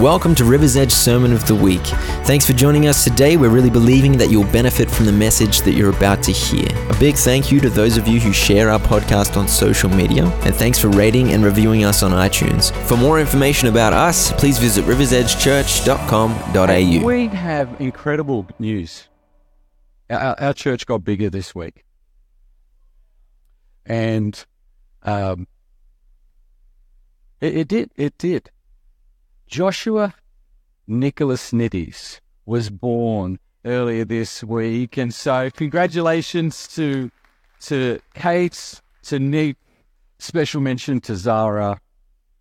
Welcome to River's Edge Sermon of the Week. Thanks for joining us today. We're really believing that you'll benefit from the message that you're about to hear. A big thank you to those of you who share our podcast on social media, and thanks for rating and reviewing us on iTunes. For more information about us, please visit riversedgechurch.com.au. We have incredible news. Our, our church got bigger this week. And um, it, it did. It did. Joshua Nicholas Nitties was born earlier this week, and so congratulations to to Kate, to Nick, special mention to Zara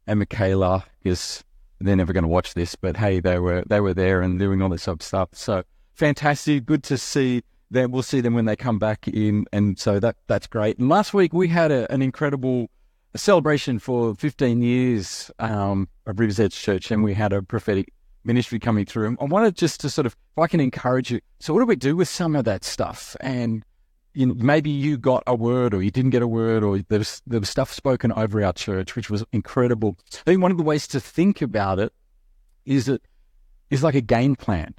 and Michaela, because they're never going to watch this, but hey, they were they were there and doing all this sub stuff. So fantastic, good to see them. We'll see them when they come back in, and so that that's great. And last week we had a, an incredible a celebration for 15 years um, of Rivers Edge Church, and we had a prophetic ministry coming through. I wanted just to sort of, if I can encourage you. So, what do we do with some of that stuff? And you know, maybe you got a word, or you didn't get a word, or there was, there was stuff spoken over our church, which was incredible. I think one of the ways to think about it is that is like a game plan.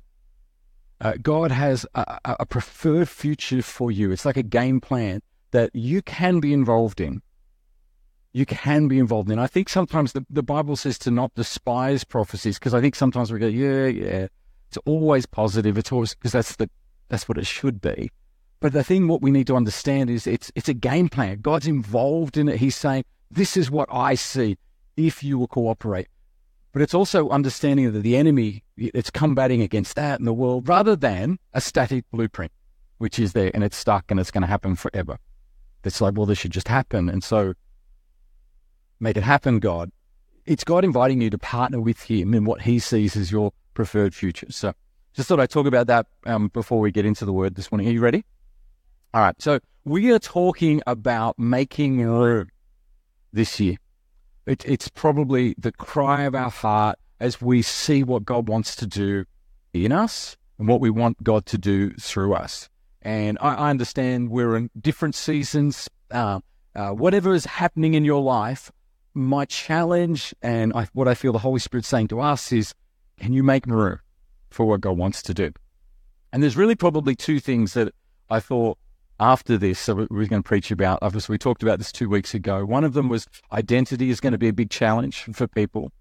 Uh, God has a, a preferred future for you. It's like a game plan that you can be involved in you can be involved in. I think sometimes the, the Bible says to not despise prophecies because I think sometimes we go, yeah, yeah, it's always positive. It's always because that's the that's what it should be. But the thing what we need to understand is it's it's a game plan. God's involved in it. He's saying, This is what I see if you will cooperate. But it's also understanding that the enemy it's combating against that in the world rather than a static blueprint, which is there and it's stuck and it's going to happen forever. It's like, well, this should just happen. And so make it happen, God. It's God inviting you to partner with Him in what He sees as your preferred future. So just thought I'd talk about that um, before we get into the word this morning. Are you ready? All right. So we are talking about making room this year. It, it's probably the cry of our heart as we see what God wants to do in us and what we want God to do through us. And I, I understand we're in different seasons. Uh, uh, whatever is happening in your life, my challenge and I, what I feel the Holy Spirit saying to us is, can you make room for what God wants to do? And there's really probably two things that I thought after this, so we're going to preach about. Obviously, we talked about this two weeks ago. One of them was identity is going to be a big challenge for people.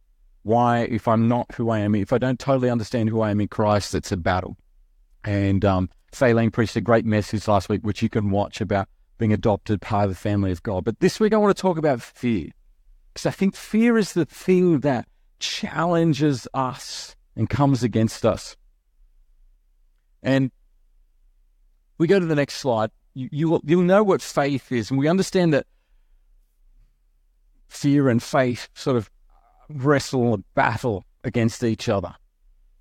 Why, if I'm not who I am, if I don't totally understand who I am in Christ, it's a battle. And um, Faylene preached a great message last week, which you can watch about being adopted part of the family of God. But this week, I want to talk about fear. Because I think fear is the thing that challenges us and comes against us. And we go to the next slide. You, you, you'll know what faith is. And we understand that fear and faith sort of wrestle and battle against each other.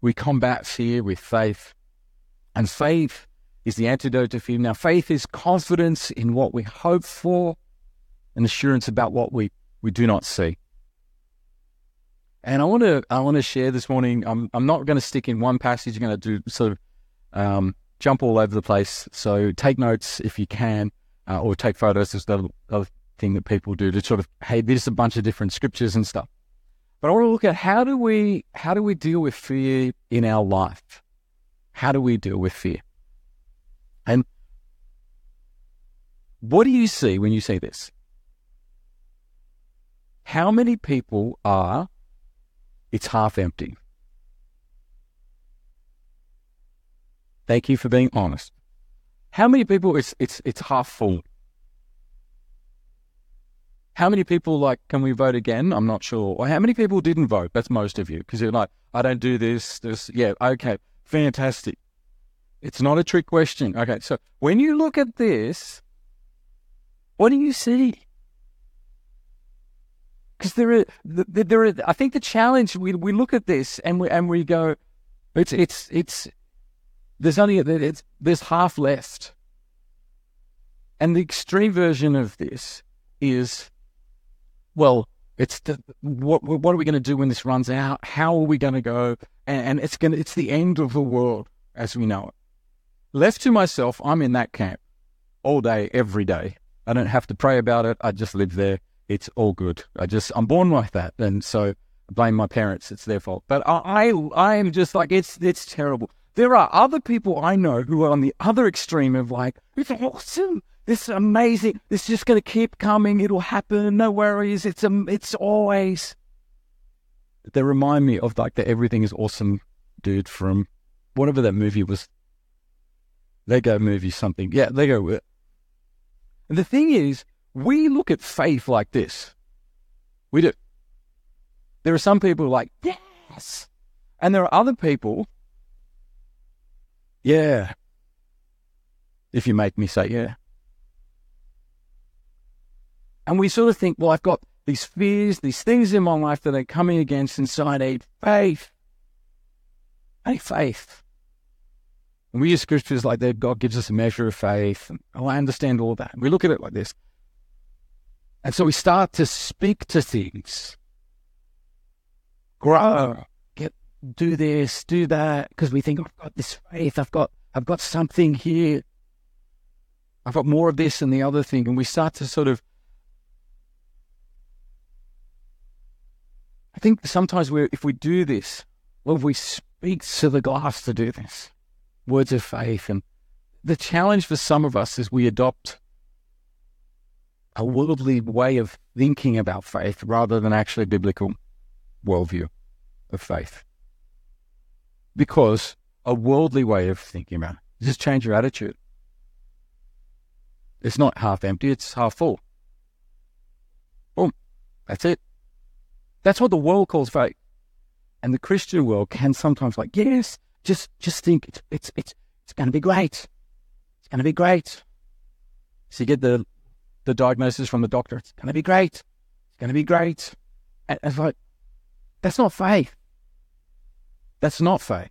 We combat fear with faith. And faith is the antidote to fear. Now, faith is confidence in what we hope for and assurance about what we we do not see. And I want to I want to share this morning. I'm I'm not going to stick in one passage. I'm going to do sort of um, jump all over the place. So take notes if you can, uh, or take photos. Is the other thing that people do to sort of hey, there's a bunch of different scriptures and stuff. But I want to look at how do we how do we deal with fear in our life? How do we deal with fear? And what do you see when you see this? How many people are, it's half empty? Thank you for being honest. How many people it's it's it's half full? How many people like can we vote again? I'm not sure. Or how many people didn't vote? That's most of you because you're like, I don't do this. This yeah, okay, fantastic. It's not a trick question. Okay, so when you look at this, what do you see? Because there are there are. I think the challenge we we look at this and we and we go, it's it's it's there's only it's there's half left, and the extreme version of this is, well, it's the what what are we going to do when this runs out? How are we going to go? And, and it's going it's the end of the world as we know it. Left to myself, I'm in that camp all day, every day. I don't have to pray about it. I just live there it's all good. I just I'm born like that, and so blame my parents. It's their fault. But I, I, am just like, it's, it's terrible. There are other people I know who are on the other extreme of like, it's awesome. This is amazing. This is just going to keep coming. It'll happen. No worries. It's, um, it's always. They remind me of like the everything is awesome dude from whatever that movie was. Lego movie, something. Yeah, Lego. And the thing is, we look at faith like this. We do. There are some people like, yes. And there are other people, yeah. If you make me say yeah. And we sort of think, well, I've got these fears, these things in my life that are coming against inside a faith. A faith. And we use scriptures like that God gives us a measure of faith. And, oh, I understand all that. We look at it like this. And so we start to speak to things. Grow. Get do this, do that, because we think I've got this faith, I've got I've got something here. I've got more of this and the other thing. And we start to sort of I think sometimes we if we do this, well, if we speak to the glass to do this, words of faith, and the challenge for some of us is we adopt a worldly way of thinking about faith rather than actually biblical worldview of faith. Because a worldly way of thinking about it just change your attitude. It's not half empty, it's half full. Boom. That's it. That's what the world calls faith. And the Christian world can sometimes like, yes, just just think it's it's it's, it's gonna be great. It's gonna be great. So you get the the diagnosis from the doctor. It's going to be great. It's going to be great. And it's like, that's not faith. That's not faith.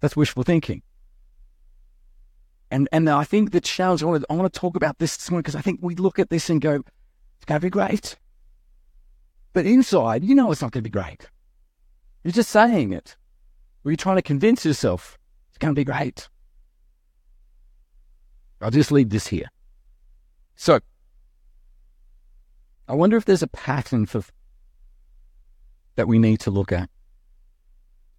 That's wishful thinking. And and I think the challenge, I want to, I want to talk about this this morning because I think we look at this and go, it's going to be great. But inside, you know it's not going to be great. You're just saying it. Or you're trying to convince yourself it's going to be great. I'll just leave this here. So, I wonder if there's a pattern for that we need to look at.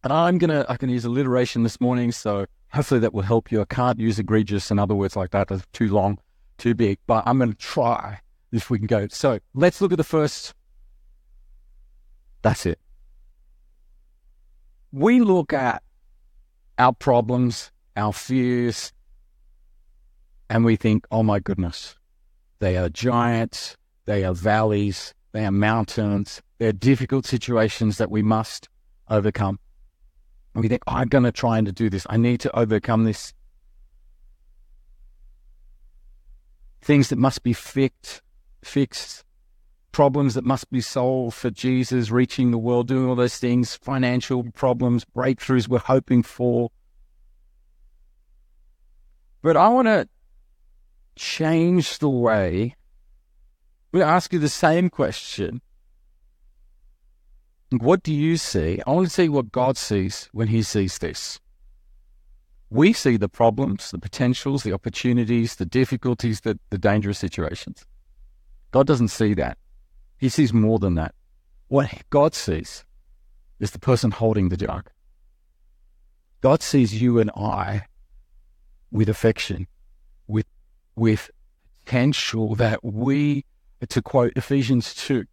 And I'm gonna I can use alliteration this morning, so hopefully that will help you. I can't use egregious and other words like that; they're too long, too big. But I'm gonna try if we can go. So let's look at the first. That's it. We look at our problems, our fears, and we think, "Oh my goodness, they are giants, they are valleys, they are mountains, they are difficult situations that we must overcome. And we think, oh, I'm going to try and do this. I need to overcome this. Things that must be fixed, fixed, problems that must be solved for Jesus, reaching the world, doing all those things, financial problems, breakthroughs we're hoping for. But I want to change the way we ask you the same question. What do you see? I want to see what God sees when He sees this. We see the problems, the potentials, the opportunities, the difficulties, the, the dangerous situations. God doesn't see that. He sees more than that. What God sees is the person holding the jug. God sees you and I with affection, with potential that we, to quote Ephesians 2,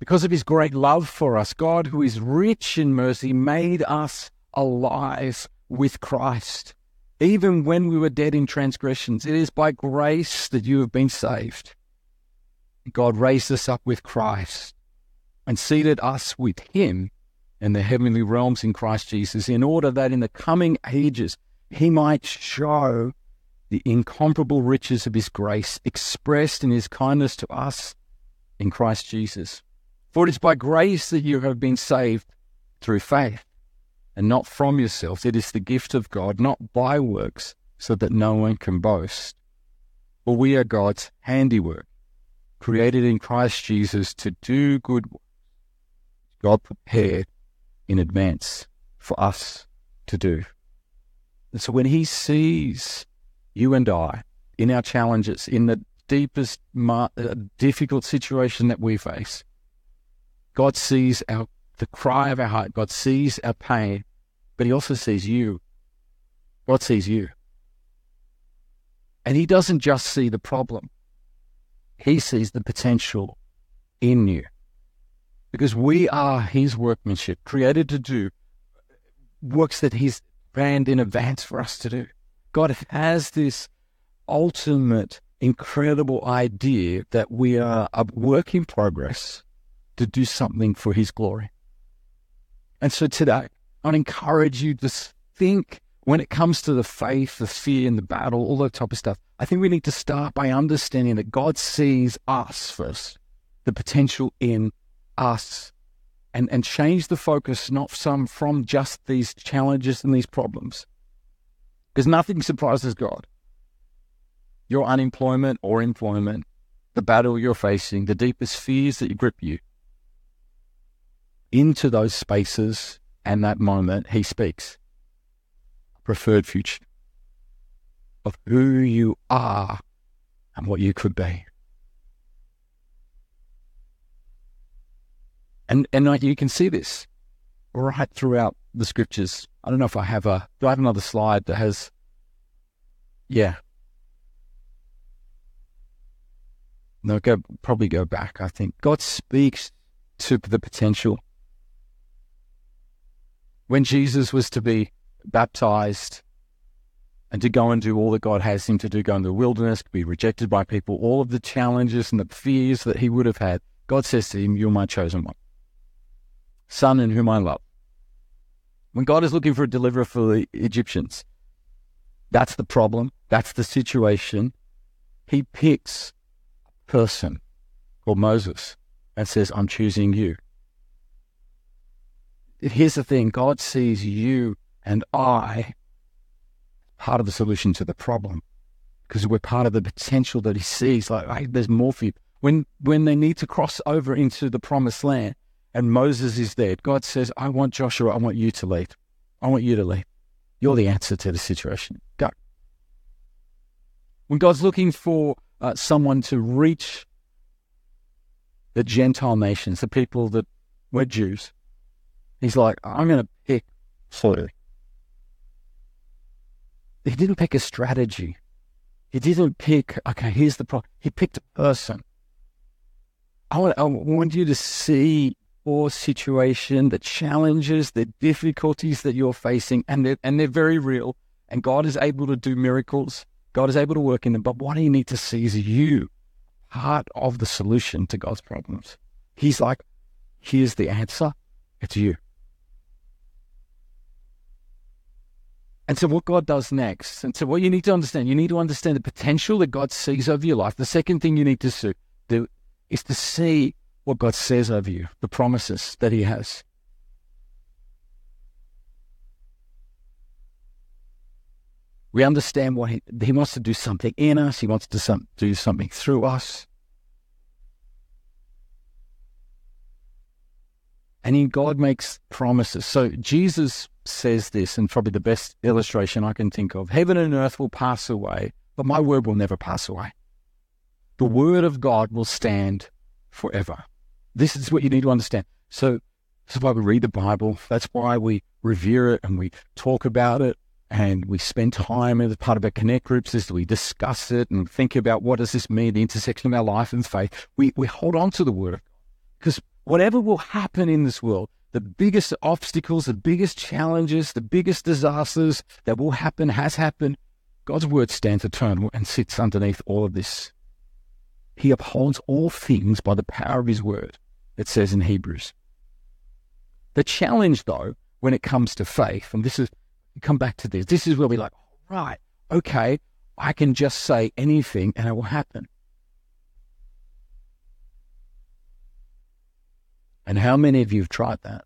because of his great love for us, God, who is rich in mercy, made us alive with Christ. Even when we were dead in transgressions, it is by grace that you have been saved. God raised us up with Christ and seated us with him in the heavenly realms in Christ Jesus, in order that in the coming ages he might show the incomparable riches of his grace expressed in his kindness to us in Christ Jesus. For it is by grace that you have been saved through faith, and not from yourselves. It is the gift of God, not by works, so that no one can boast. For we are God's handiwork, created in Christ Jesus to do good works. God prepared in advance for us to do. And so when he sees you and I, in our challenges, in the deepest, uh, difficult situation that we face, God sees our the cry of our heart. God sees our pain, but He also sees you. God sees you. And He doesn't just see the problem, He sees the potential in you. Because we are His workmanship, created to do works that He's planned in advance for us to do. God has this ultimate, incredible idea that we are a work in progress to do something for His glory. And so today, I'd encourage you to think when it comes to the faith, the fear, and the battle, all that type of stuff. I think we need to start by understanding that God sees us first, the potential in us, and, and change the focus not some from just these challenges and these problems. Because nothing surprises God. Your unemployment or employment, the battle you're facing, the deepest fears that grip you, into those spaces and that moment, he speaks. Preferred future of who you are and what you could be. And and you can see this right throughout the scriptures. I don't know if I have a do I have another slide that has yeah. No, go probably go back, I think. God speaks to the potential when Jesus was to be baptized and to go and do all that God has him to do, go in the wilderness, be rejected by people, all of the challenges and the fears that he would have had, God says to him, You're my chosen one, son in whom I love. When God is looking for a deliverer for the Egyptians, that's the problem, that's the situation. He picks a person called Moses and says, I'm choosing you here's the thing God sees you and I part of the solution to the problem because we're part of the potential that He sees. Like, hey, there's more for you. When, when they need to cross over into the promised land and Moses is there, God says, I want Joshua, I want you to lead. I want you to lead. You're the answer to the situation. Go. When God's looking for uh, someone to reach the Gentile nations, the people that were Jews, He's like, I'm going to pick Flutie. He didn't pick a strategy. He didn't pick, okay, here's the problem. He picked a person. I want, I want you to see situation, the challenges, the difficulties that you're facing, and they're, and they're very real. And God is able to do miracles. God is able to work in them. But what do you need to see is you, part of the solution to God's problems. He's like, here's the answer. It's you. And so, what God does next, and so what you need to understand, you need to understand the potential that God sees over your life. The second thing you need to do is to see what God says over you, the promises that He has. We understand what he, he wants to do something in us, He wants to some, do something through us. And in God makes promises. So, Jesus says this, and probably the best illustration I can think of Heaven and earth will pass away, but my word will never pass away. The word of God will stand forever. This is what you need to understand. So, this is why we read the Bible. That's why we revere it and we talk about it and we spend time as part of our connect groups as we discuss it and think about what does this mean, the intersection of our life and faith. We, we hold on to the word of God because whatever will happen in this world, the biggest obstacles, the biggest challenges, the biggest disasters that will happen, has happened, God's word stands eternal and sits underneath all of this. He upholds all things by the power of his word, it says in Hebrews. The challenge, though, when it comes to faith, and this is, come back to this, this is where we're like, right, okay, I can just say anything and it will happen. And how many of you have tried that?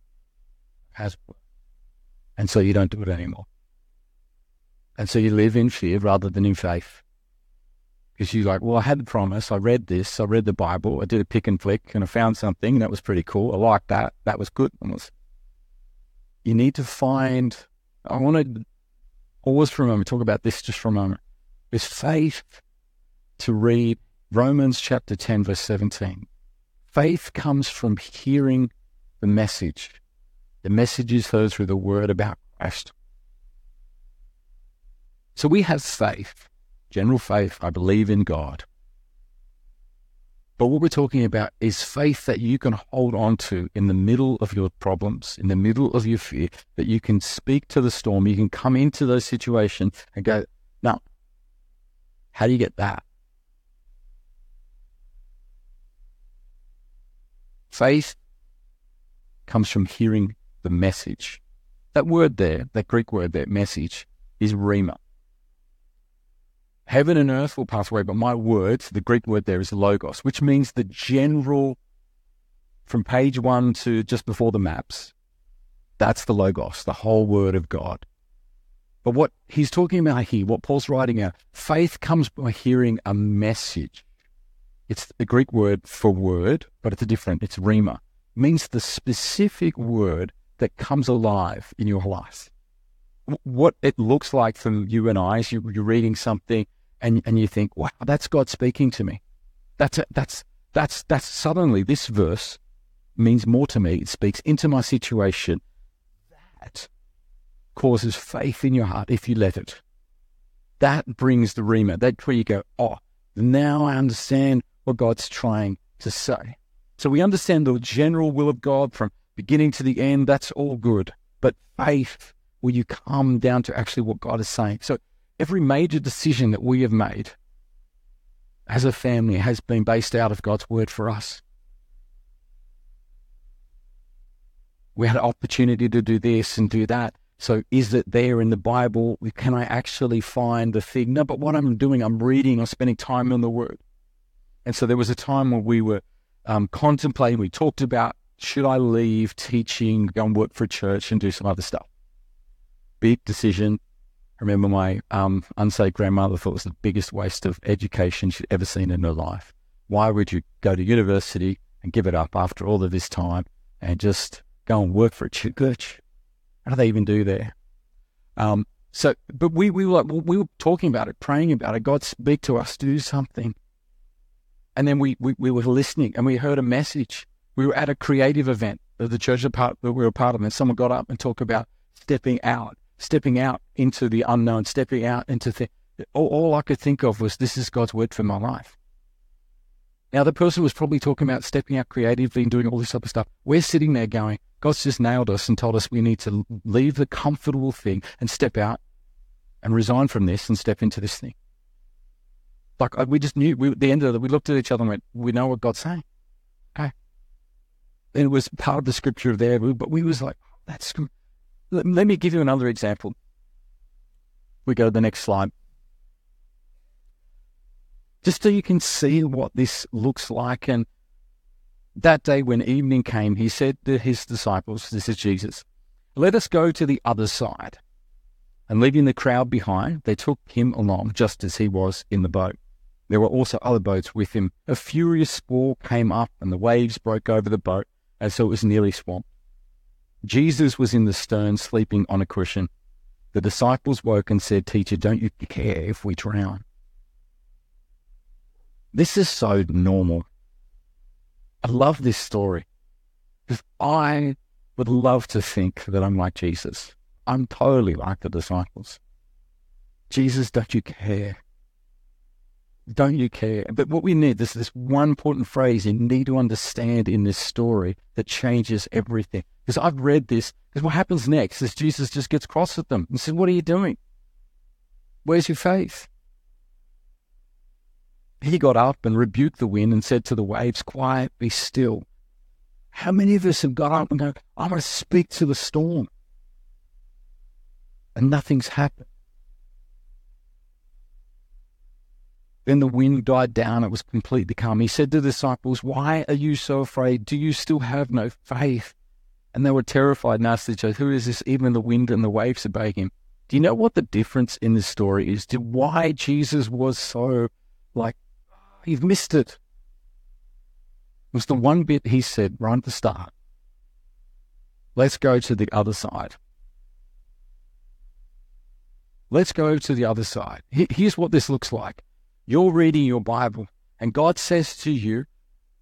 Has and so you don't do it anymore. And so you live in fear rather than in faith. Because you're like, well, I had the promise. I read this. I read the Bible. I did a pick and flick and I found something that was pretty cool. I liked that. That was good. Was, you need to find, I want to pause for a moment, talk about this just for a moment. Is faith to read Romans chapter 10, verse 17 Faith comes from hearing the message. The message is heard through the word about Christ. So we have faith, general faith. I believe in God. But what we're talking about is faith that you can hold on to in the middle of your problems, in the middle of your fear, that you can speak to the storm. You can come into those situations and go, now, how do you get that? Faith comes from hearing the message. That word there, that Greek word there, message, is rhema. Heaven and earth will pass away, but my words, the Greek word there is logos, which means the general, from page one to just before the maps, that's the logos, the whole word of God. But what he's talking about here, what Paul's writing out, faith comes by hearing a message. It's the Greek word for word, but it's a different, it's rhema. It means the specific word that comes alive in your life. What it looks like from you and I as you, you're reading something and and you think, wow, that's God speaking to me. That's a, that's that's that's suddenly this verse means more to me. It speaks into my situation. That causes faith in your heart if you let it. That brings the rhema. That's where you go, oh, now I understand what God's trying to say. So we understand the general will of God from beginning to the end. That's all good. But faith, will you come down to actually what God is saying? So Every major decision that we have made as a family has been based out of God's word for us. We had an opportunity to do this and do that. So is it there in the Bible? Can I actually find the thing? No, but what I'm doing, I'm reading, I'm spending time on the word. And so there was a time when we were um, contemplating, we talked about should I leave teaching, go and work for a church and do some other stuff? Big decision, I remember my um, grandmother thought it was the biggest waste of education she'd ever seen in her life. Why would you go to university and give it up after all of this time and just go and work for a church? How do they even do there? Um, so, but we, we were we were talking about it, praying about it. God speak to us, to do something. And then we, we, we were listening and we heard a message. We were at a creative event of the church that we were a part of, and someone got up and talked about stepping out stepping out into the unknown, stepping out into the. All, all I could think of was, this is God's word for my life. Now, the person was probably talking about stepping out creatively and doing all this other stuff. We're sitting there going, God's just nailed us and told us we need to leave the comfortable thing and step out and resign from this and step into this thing. Like uh, we just knew, we, at the end of it, we looked at each other and went, we know what God's saying. Okay. And it was part of the scripture there, but we was like, that's let, let me give you another example. We go to the next slide. Just so you can see what this looks like. And that day when evening came, he said to his disciples, This is Jesus, let us go to the other side. And leaving the crowd behind, they took him along just as he was in the boat. There were also other boats with him. A furious squall came up, and the waves broke over the boat, and so it was nearly swamped. Jesus was in the stern sleeping on a cushion. The disciples woke and said, Teacher, don't you care if we drown? This is so normal. I love this story because I would love to think that I'm like Jesus. I'm totally like the disciples. Jesus, don't you care? Don't you care? But what we need, this this one important phrase you need to understand in this story that changes everything. Because I've read this, because what happens next is Jesus just gets cross at them and says, What are you doing? Where's your faith? He got up and rebuked the wind and said to the waves, Quiet, be still. How many of us have got up and go, I'm going to speak to the storm? And nothing's happened. Then the wind died down. It was completely calm. He said to the disciples, Why are you so afraid? Do you still have no faith? And they were terrified and asked each other, Who is this? Even the wind and the waves obey him. Do you know what the difference in this story is to why Jesus was so like, you've missed it? It was the one bit he said right at the start. Let's go to the other side. Let's go to the other side. Here's what this looks like. You're reading your Bible, and God says to you,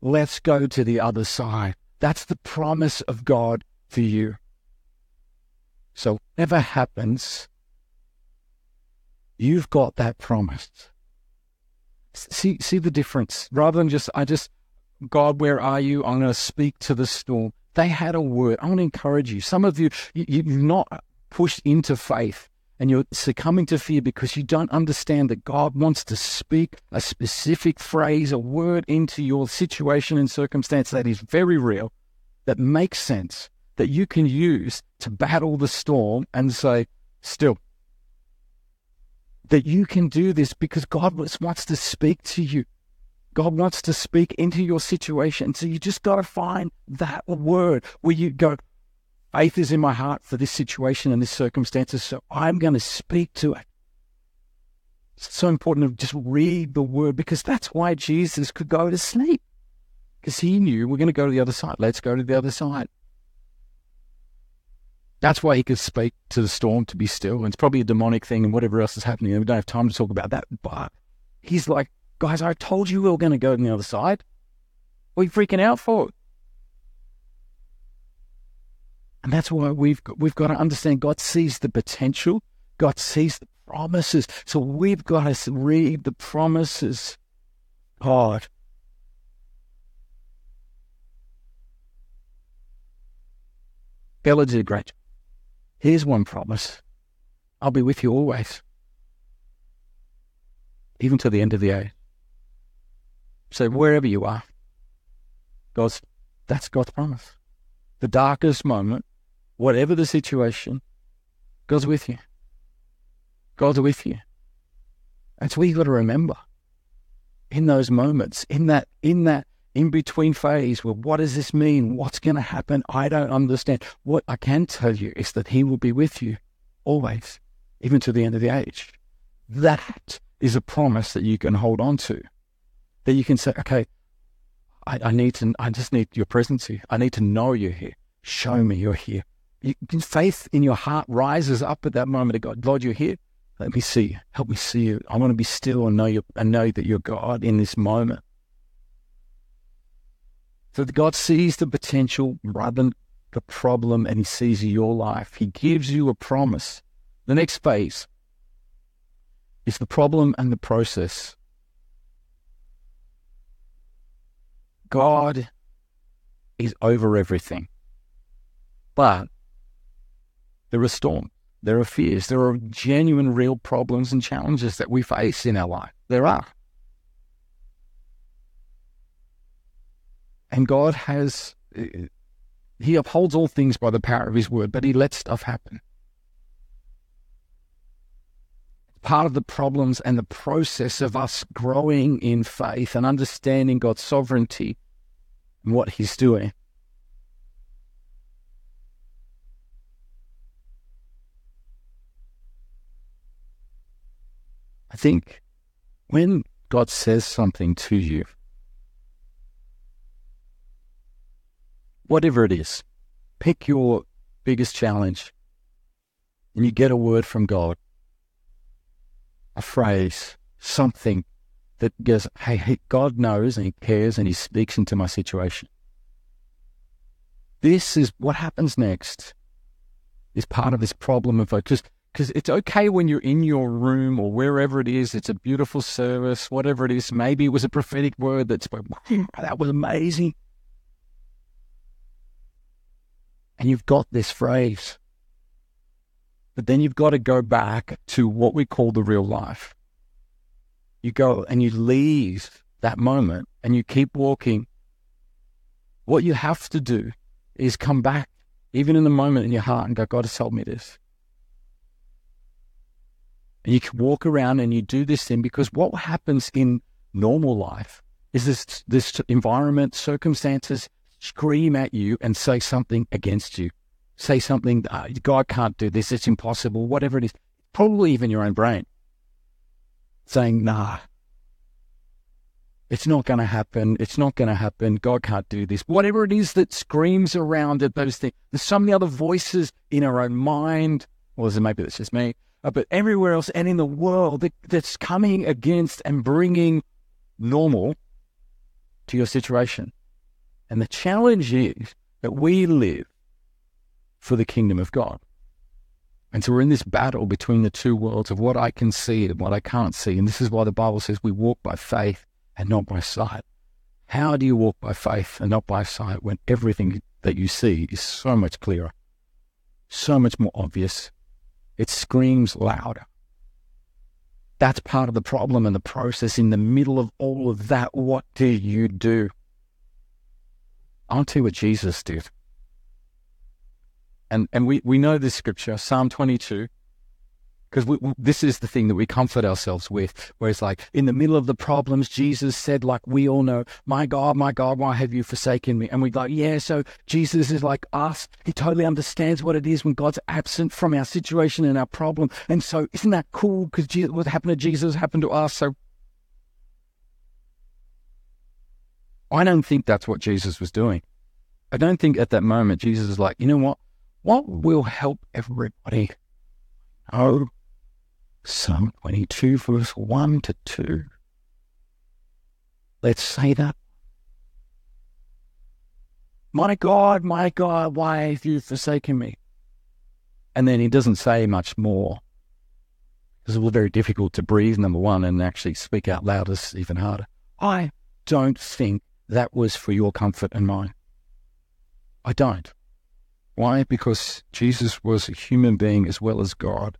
Let's go to the other side. That's the promise of God for you. So, whatever happens, you've got that promise. See, see the difference. Rather than just, I just, God, where are you? I'm going to speak to the storm. They had a word. I want to encourage you. Some of you, you you've not pushed into faith and you're succumbing to fear because you don't understand that God wants to speak a specific phrase, a word into your situation and circumstance that is very real, that makes sense, that you can use to battle the storm and say, still. That you can do this because God wants to speak to you. God wants to speak into your situation. So you just got to find that word where you go, faith is in my heart for this situation and this circumstances. So I'm going to speak to it. It's so important to just read the word because that's why Jesus could go to sleep because he knew we're going to go to the other side. Let's go to the other side. That's why he could speak to the storm to be still. And it's probably a demonic thing and whatever else is happening. We don't have time to talk about that. But he's like, guys, I told you we were going to go to the other side. What are you freaking out for? And that's why we've got, we've got to understand God sees the potential, God sees the promises. So we've got to read the promises. God. Bella did great Here's one promise I'll be with you always, even to the end of the age. So wherever you are, God's that's God's promise. The darkest moment, whatever the situation, God's with you. God's with you. That's what you've got to remember. In those moments, in that, in that in between phase where what does this mean? What's going to happen? I don't understand. What I can tell you is that He will be with you always, even to the end of the age. That is a promise that you can hold on to. That you can say, okay, I, I need to, I just need your presence here. I need to know you're here. Show me you're here. You, faith in your heart rises up at that moment of God. Lord, you're here. Let me see. Help me see you. I want to be still and know you and know that you're God in this moment. So that God sees the potential rather than the problem and he sees your life. He gives you a promise. The next phase is the problem and the process. God is over everything. But there are storms, there are fears, there are genuine, real problems and challenges that we face in our life. There are. And God has, eh, eh, He upholds all things by the power of His word, but He lets stuff happen. Part of the problems and the process of us growing in faith and understanding God's sovereignty and what He's doing. I think when God says something to you, whatever it is, pick your biggest challenge and you get a word from God, a phrase, something that goes, hey, hey, God knows and He cares and He speaks into my situation. This is what happens next, is part of this problem of because because it's okay when you're in your room or wherever it is, it's a beautiful service, whatever it is. Maybe it was a prophetic word that's that was amazing. and you've got this phrase. But then you've got to go back to what we call the real life. You go and you leave that moment and you keep walking. What you have to do is come back, even in the moment in your heart, and go, God has told me this. And you can walk around and you do this thing because what happens in normal life is this, this environment, circumstances, scream at you and say something against you. Say something, uh, God can't do this, it's impossible, whatever it is. Probably even your own brain saying, nah, it's not going to happen. It's not going to happen. God can't do this. Whatever it is that screams around at those things. There's so many other voices in our own mind. Is it maybe that's just me, Uh, but everywhere else and in the world that, that's coming against and bringing normal to your situation. And the challenge is that we live for the kingdom of God. And so we're in this battle between the two worlds of what I can see and what I can't see. And this is why the Bible says we walk by faith and not by sight. How do you walk by faith and not by sight when everything that you see is so much clearer, so much more obvious? It screams louder. That's part of the problem and the process. In the middle of all of that, what do you do? I'll tell you what Jesus did. And, and we, we know this scripture, Psalm 22, because this is the thing that we comfort ourselves with, where it's like in the middle of the problems, Jesus said, like we all know, My God, my God, why have you forsaken me? And we go Yeah, so Jesus is like us. He totally understands what it is when God's absent from our situation and our problem. And so, isn't that cool? Because what happened to Jesus happened to us. So, I don't think that's what Jesus was doing. I don't think at that moment Jesus is like, you know what? What will help everybody? Oh, Psalm 22, verse 1 to 2. Let's say that. My God, my God, why have you forsaken me? And then he doesn't say much more. Because it was very difficult to breathe, number one, and actually speak out loud is even harder. I don't think that was for your comfort and mine. I don't. Why? Because Jesus was a human being as well as God.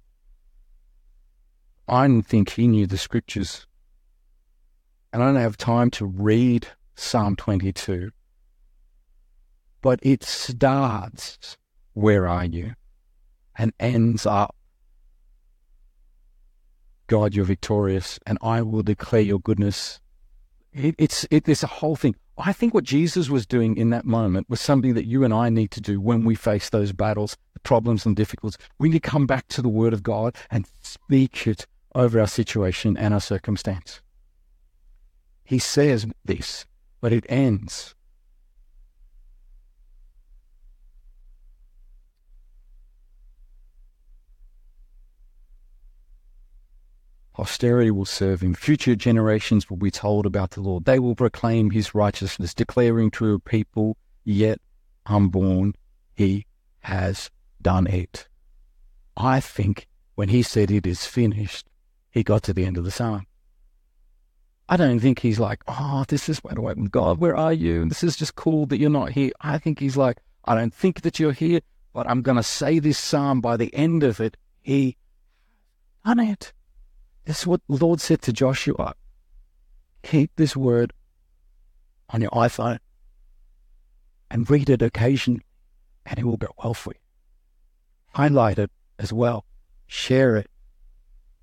I didn't think he knew the scriptures. And I don't have time to read Psalm 22. But it starts, Where are you? and ends up, God, you're victorious, and I will declare your goodness. It, it's it, there's a whole thing. I think what Jesus was doing in that moment was something that you and I need to do when we face those battles, the problems and difficulties. We need to come back to the Word of God and speak it over our situation and our circumstance. He says this, but it ends. Posterity will serve him. Future generations will be told about the Lord. They will proclaim his righteousness, declaring to a people yet unborn, he has done it. I think when he said it is finished, he got to the end of the psalm. I don't think he's like, oh, this is why do with God, where are you? This is just cool that you're not here. I think he's like, I don't think that you're here, but I'm going to say this psalm by the end of it. He done it. This is what the Lord said to Joshua. Keep this word on your iPhone and read it occasionally, and it will go well for you. Highlight it as well. Share it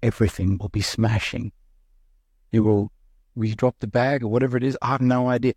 everything will be smashing. You will, you drop the bag or whatever it is? I have no idea.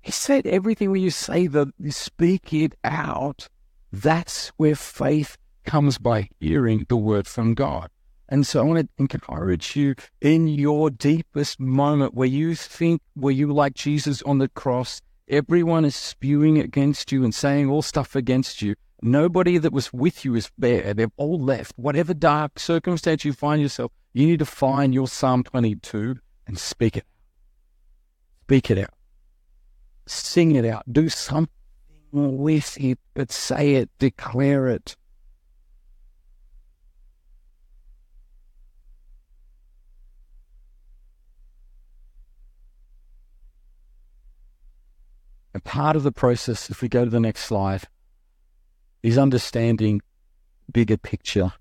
He said everything when you say the, you speak it out. That's where faith comes by hearing the word from God. And so I want to encourage you in your deepest moment where you think, where you like Jesus on the cross, everyone is spewing against you and saying all stuff against you. Nobody that was with you is there. They've all left. Whatever dark circumstance you find yourself, you need to find your Psalm 22 and speak it. Speak it out. Sing it out. Do something with it, but say it, declare it. And part of the process, if we go to the next slide, is understanding bigger picture.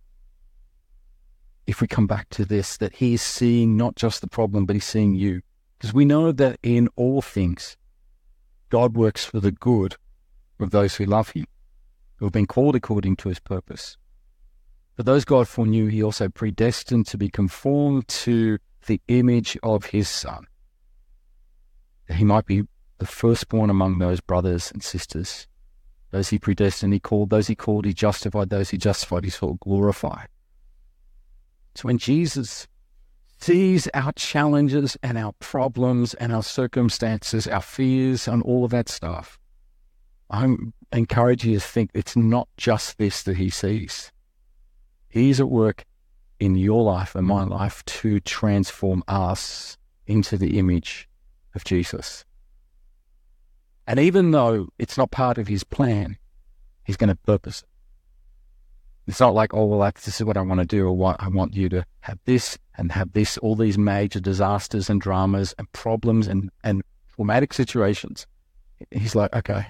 If we come back to this, that he is seeing not just the problem, but he's seeing you. Because we know that in all things, God works for the good of those who love him, who have been called according to his purpose. For those God foreknew, he also predestined to be conformed to the image of his Son, he might be the firstborn among those brothers and sisters. Those he predestined, he called. Those he called, he justified. Those he justified, he sought glorified. So when Jesus sees our challenges and our problems and our circumstances, our fears and all of that stuff, I encourage you to think it's not just this that he sees. He's at work in your life and my life to transform us into the image of Jesus. And even though it's not part of his plan, he's going to purpose it. It's not like, oh, well, that's, this is what I want to do, or I want you to have this and have this, all these major disasters and dramas and problems and, and traumatic situations. He's like, okay,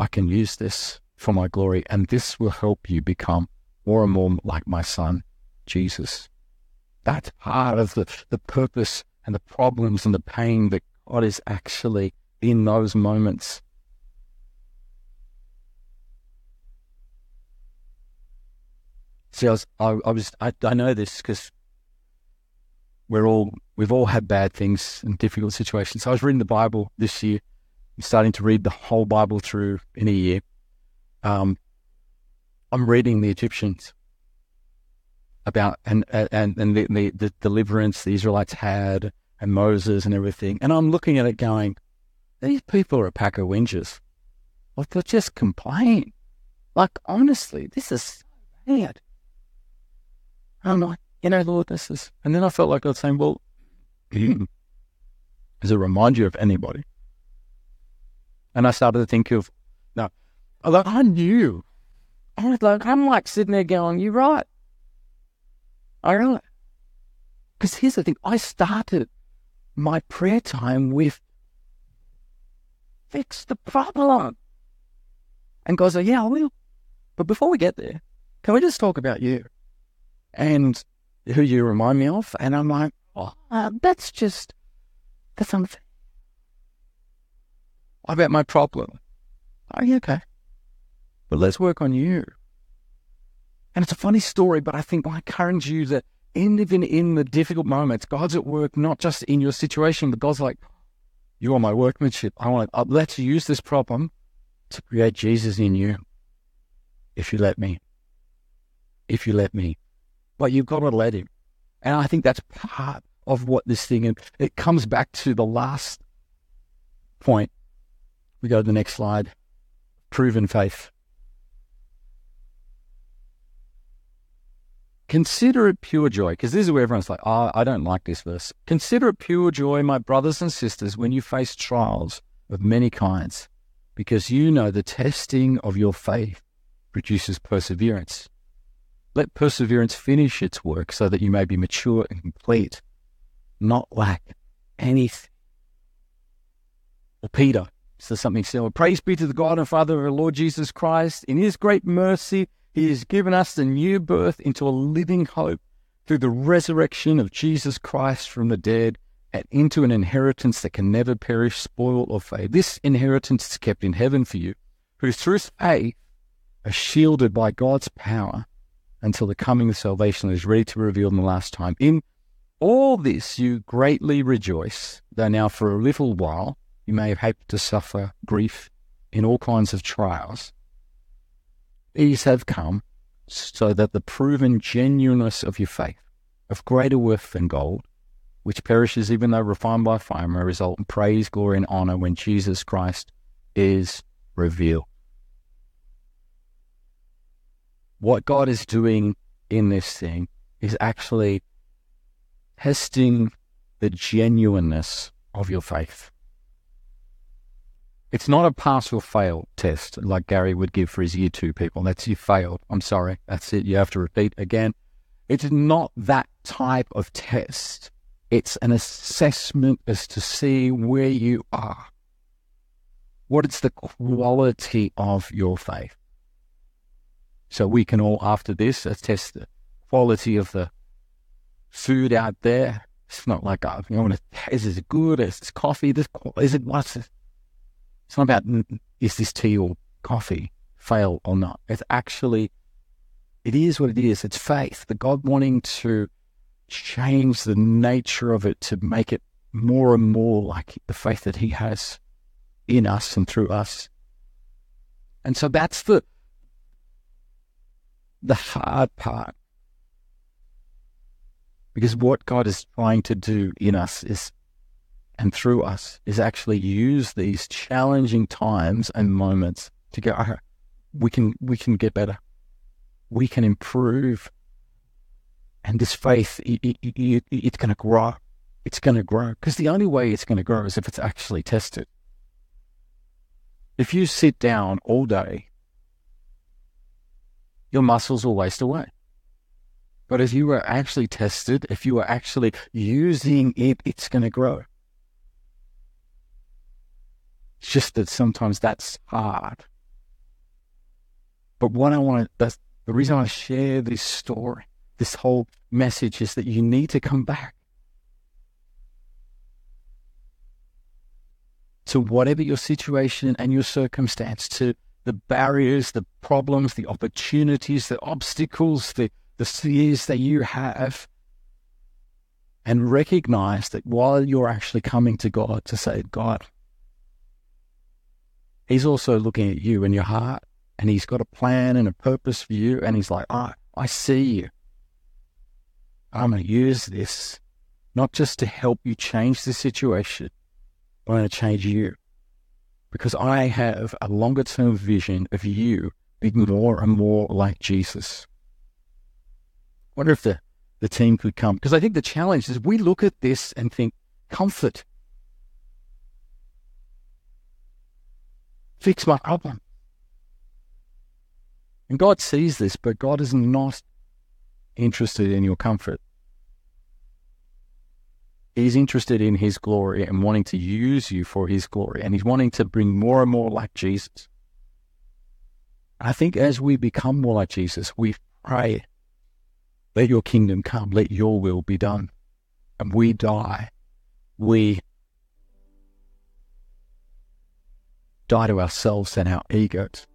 I can use this for my glory, and this will help you become more and more like my son, Jesus. That's part of the, the purpose and the problems and the pain that God is actually in those moments. See, I was, I, I was, I, I know this because we're all, we've all had bad things and difficult situations. So I was reading the Bible this year, I'm starting to read the whole Bible through in a year. Um, I'm reading the Egyptians about and and and the, the, the deliverance the Israelites had and Moses and everything, and I'm looking at it going, these people are a pack of whingers. Like they just complain. Like honestly, this is so bad. I'm like, you know, Lord, this is. And then I felt like I was saying, well, does it remind you of anybody? And I started to think of, no, I like I knew. I was like, I'm like sitting there going, you're right. I really. Because here's the thing, I started my prayer time with fix the problem. And God's like, yeah, I will. But before we get there, can we just talk about you and who you remind me of? And I'm like, oh, uh, that's just, that's unfair. What about my problem? Oh, yeah, okay. But let's work on you. And it's a funny story, but I think I encourage you that even in the difficult moments, God's at work, not just in your situation, but God's like, you are my workmanship. I want to, let's use this problem to create Jesus in you. If you let me. If you let me. But you've got to let him. And I think that's part of what this thing, and it comes back to the last point. We go to the next slide. Proven faith. Consider it pure joy, because this is where everyone's like, oh, I don't like this verse. Consider it pure joy, my brothers and sisters, when you face trials of many kinds, because you know the testing of your faith produces perseverance. Let perseverance finish its work so that you may be mature and complete, not lack anything. Or Peter says something similar. Praise be to the God and Father of our Lord Jesus Christ. In his great mercy, he has given us the new birth into a living hope through the resurrection of Jesus Christ from the dead and into an inheritance that can never perish, spoil, or fade. This inheritance is kept in heaven for you, who through faith are shielded by God's power until the coming of salvation is ready to reveal in the last time. In all this you greatly rejoice, though now for a little while you may have had to suffer grief in all kinds of trials these have come so that the proven genuineness of your faith, of greater worth than gold, which perishes even though refined by fire, may result in praise, glory, and honor when Jesus Christ is revealed. What God is doing in this thing is actually testing the genuineness of your faith. It's not a pass or fail test like Gary would give for his year two people. That's you failed. I'm sorry. That's it. You have to repeat again. It's not that type of test. It's an assessment as to see where you are. What is the quality of your faith? So we can all, after this, attest the quality of the food out there. It's not like, oh, you know, is it good? Is this coffee? This, is it, what's? It's not about is this tea or coffee fail or not. It's actually, it is what it is. It's faith, the God wanting to change the nature of it to make it more and more like the faith that He has in us and through us. And so that's the the hard part. Because what God is trying to do in us is and through us is actually use these challenging times and moments to go, okay, we can, we can get better. We can improve. And this faith, it, it, it, it's going to grow. It's going to grow because the only way it's going to grow is if it's actually tested. If you sit down all day, your muscles will waste away. But if you are actually tested, if you are actually using it, it's going to grow. It's just that sometimes that's hard. But what I want to, the reason I share this story, this whole message is that you need to come back to whatever your situation and your circumstance, to the barriers, the problems, the opportunities, the obstacles, the, the fears that you have, and recognize that while you're actually coming to God to say, God, He's also looking at you and your heart, and He's got a plan and a purpose for you, and He's like, I, I see you. I'm going to use this not just to help you change the situation, but I'm going to change you because I have a longer term vision of you being more and more like Jesus. I wonder if the, the team could come because I think the challenge is we look at this and think comfort. Fix my problem. And God sees this, but God is not interested in your comfort. He's interested in his glory and wanting to use you for his glory. And he's wanting to bring more and more like Jesus. I think as we become more like Jesus, we pray, let your kingdom come, let your will be done. And we die. We die to ourselves and our egos.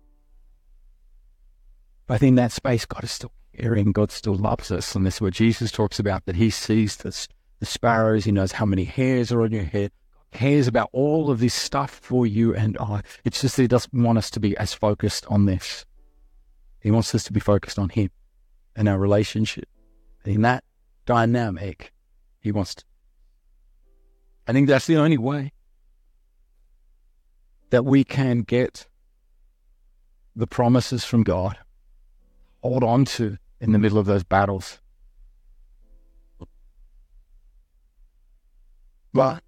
But in that space, God is still caring. God still loves us. And this is what Jesus talks about that he sees this the sparrows. He knows how many hairs are on your head. Cares about all of this stuff for you and I. It's just that he doesn't want us to be as focused on this. He wants us to be focused on him and our relationship. In that dynamic, he wants to. I think that's the only way that we can get the promises from God, hold on to in the middle of those battles, But,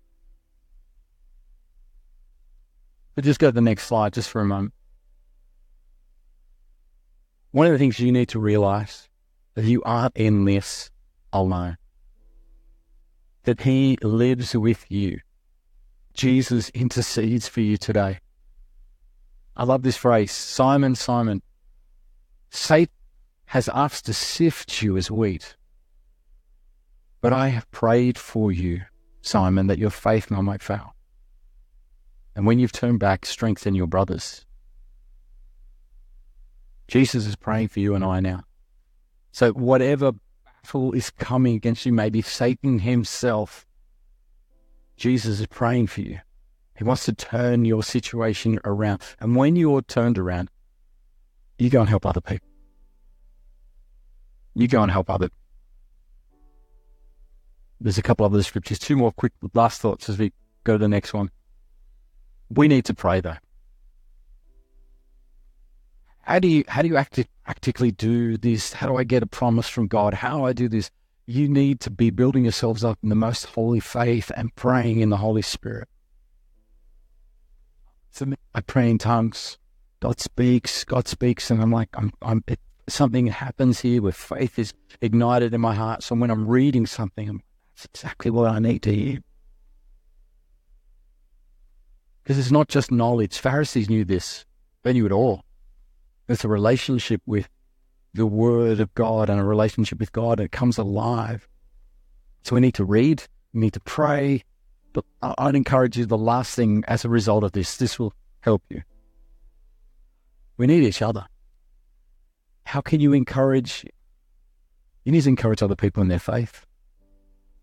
but just go to the next slide just for a moment. One of the things you need to realize that you aren't in this alone. That he lives with you. Jesus intercedes for you today. I love this phrase Simon, Simon, Satan has asked to sift you as wheat, but I have prayed for you Simon, that your faith might fail. And when you've turned back, strengthen your brothers. Jesus is praying for you and I now. So, whatever battle is coming against you, maybe Satan himself, Jesus is praying for you. He wants to turn your situation around. And when you're turned around, you go and help other people. You go and help other there's a couple of other scriptures. Two more quick last thoughts as we go to the next one. We need to pray though. How do you how do you act, practically do this? How do I get a promise from God? How do I do this? You need to be building yourselves up in the most holy faith and praying in the Holy Spirit. So I pray in tongues. God speaks. God speaks, and I'm like, I'm, I'm. It, something happens here where faith is ignited in my heart. So when I'm reading something, I'm that's exactly what I need to hear. Because it's not just knowledge. Pharisees knew this. They knew it all. It's a relationship with the Word of God and a relationship with God. And it comes alive. So we need to read, we need to pray. But I'd encourage you the last thing as a result of this, this will help you. We need each other. How can you encourage? You need to encourage other people in their faith.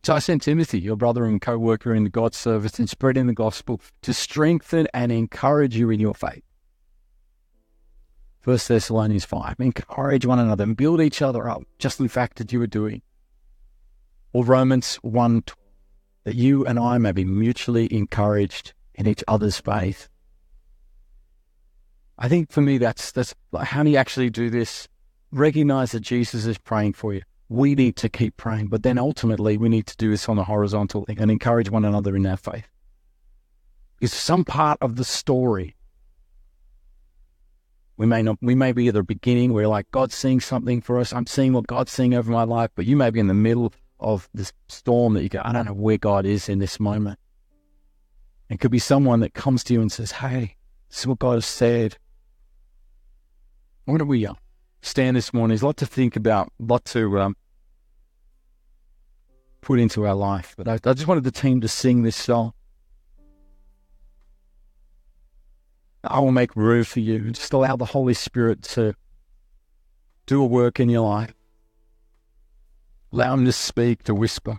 So I sent Timothy, your brother and co worker in the God's service, in spreading the gospel to strengthen and encourage you in your faith. First Thessalonians 5. Encourage one another and build each other up, just the fact that you are doing. Or Romans 1 that you and I may be mutually encouraged in each other's faith. I think for me, that's, that's like, how do you actually do this? Recognize that Jesus is praying for you we need to keep praying. But then ultimately, we need to do this on a horizontal and encourage one another in our faith. Is some part of the story We may not, we may be at the beginning where like God's seeing something for us. I'm seeing what God's seeing over my life, but you may be in the middle of this storm that you go, I don't know where God is in this moment. It could be someone that comes to you and says, Hey, this is what God has said. What do we uh, stand this morning? There's a lot to think about, a lot to um, put into our life. But I, I just wanted the team to sing this song. I will make room for you. Just allow the Holy Spirit to do a work in your life. Allow Him to speak, to whisper.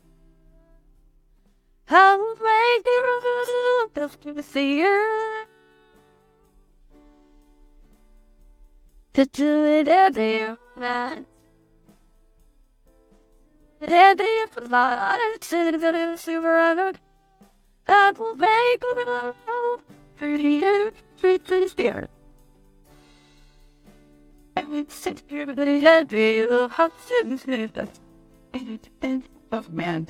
and. I'll make to the earth. To do it every man. Every light to the silver I will make the road for the earth to the earth. And sit here with of hearts and and of man.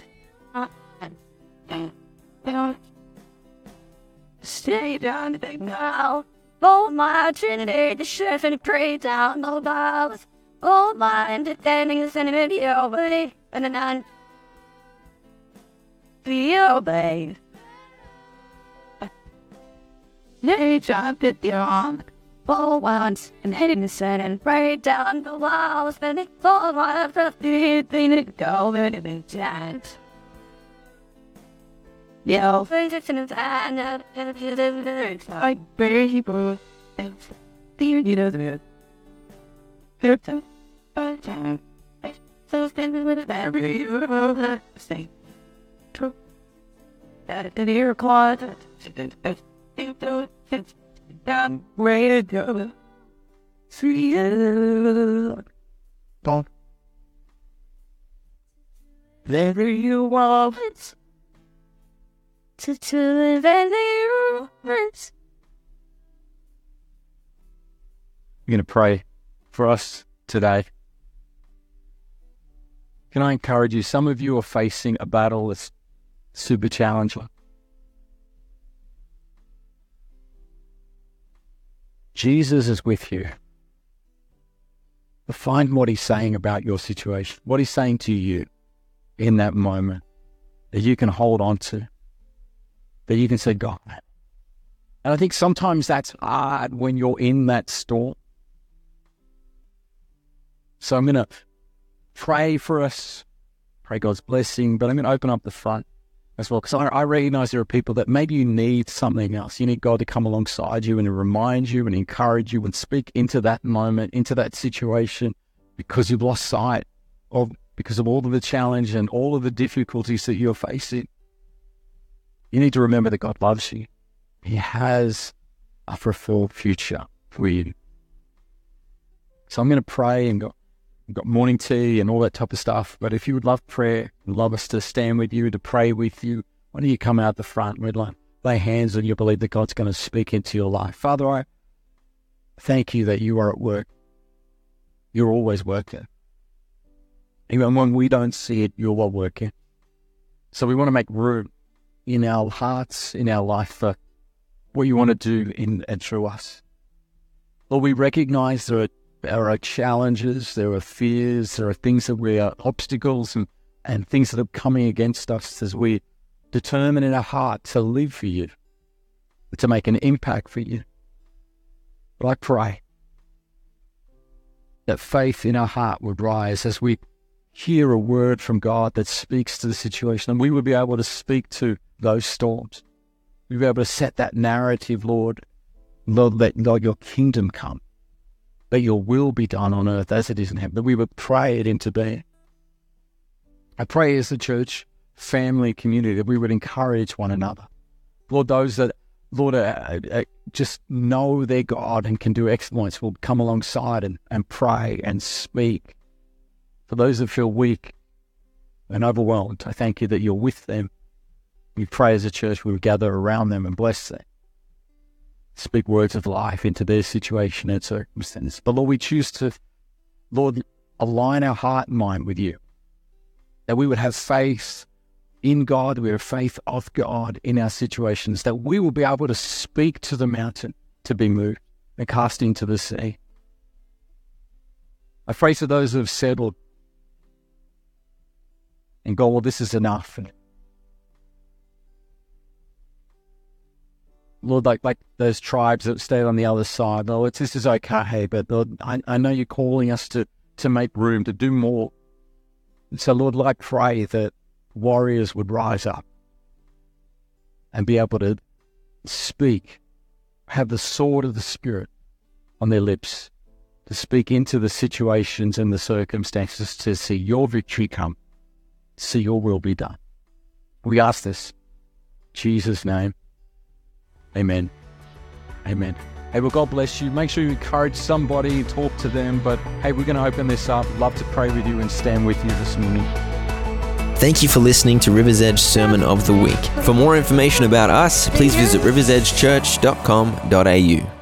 Stay down now. Oh my trinity, the chef and pray down the valves. Oh my understanding and video, buddy, and an un. Feel, babe. Nay, jump it beyond all once and hitting the sun and right down the walls, and it's all the thing to go in the dance. Yo, in the hand, and it's like baby, boo. You know the It's a time. So standing with a battery, say, true. At the ear closet, down way to go. Three. Don't. There you are. To to the roots. I'm going to pray for us today. Can I encourage you? Some of you are facing a battle that's super challenging. Jesus is with you. But find what he's saying about your situation, what he's saying to you in that moment that you can hold on to, that you can say, God. And I think sometimes that's hard when you're in that storm. So I'm going to pray for us, pray God's blessing, but I'm going to open up the front as well because I, I, recognize there are people that maybe you need something else. You need God to come alongside you and remind you and encourage you and speak into that moment, into that situation because you've lost sight of because of all of the challenge and all of the difficulties that you're facing. You need to remember that God loves you. He has a fulfilled future for you. So I'm going to pray and go, We've got morning tea and all that type of stuff. But if you would love prayer, love us to stand with you, to pray with you, why don't you come out the front? We'd like lay hands on you, believe that God's going to speak into your life. Father, I thank you that you are at work. You're always working. Even when we don't see it, you're what working. So we want to make room in our hearts, in our life for what you want to do in and through us. Lord, we recognize there are there are challenges, there are fears, there are things that we are obstacles and, and things that are coming against us as we determine in our heart to live for you, to make an impact for you. But I pray that faith in our heart would rise as we hear a word from God that speaks to the situation and we would be able to speak to those storms. We'd be able to set that narrative, Lord. Lord, let Lord, your kingdom come. Let your will be done on earth as it is in heaven. That we would pray it into being. I pray as a church, family, community, that we would encourage one another. Lord, those that, Lord, uh, uh, just know their God and can do exploits will come alongside and, and pray and speak. For those that feel weak and overwhelmed, I thank you that you're with them. We pray as a church, we gather around them and bless them. Speak words of life into their situation and circumstances. But Lord, we choose to, Lord, align our heart and mind with you. That we would have faith in God, we have faith of God in our situations, that we will be able to speak to the mountain to be moved and cast into the sea. I pray for those who have settled and go, well, this is enough. And Lord, like like those tribes that stayed on the other side, Lord, this is okay, but Lord, I, I know you're calling us to to make room, to do more. So, Lord, I pray that warriors would rise up and be able to speak, have the sword of the Spirit on their lips, to speak into the situations and the circumstances to see your victory come, see your will be done. We ask this, Jesus' name. Amen. Amen. Hey, well, God bless you. Make sure you encourage somebody, talk to them. But hey, we're going to open this up. Love to pray with you and stand with you this morning. Thank you for listening to River's Edge Sermon of the Week. For more information about us, please visit riversedgechurch.com.au.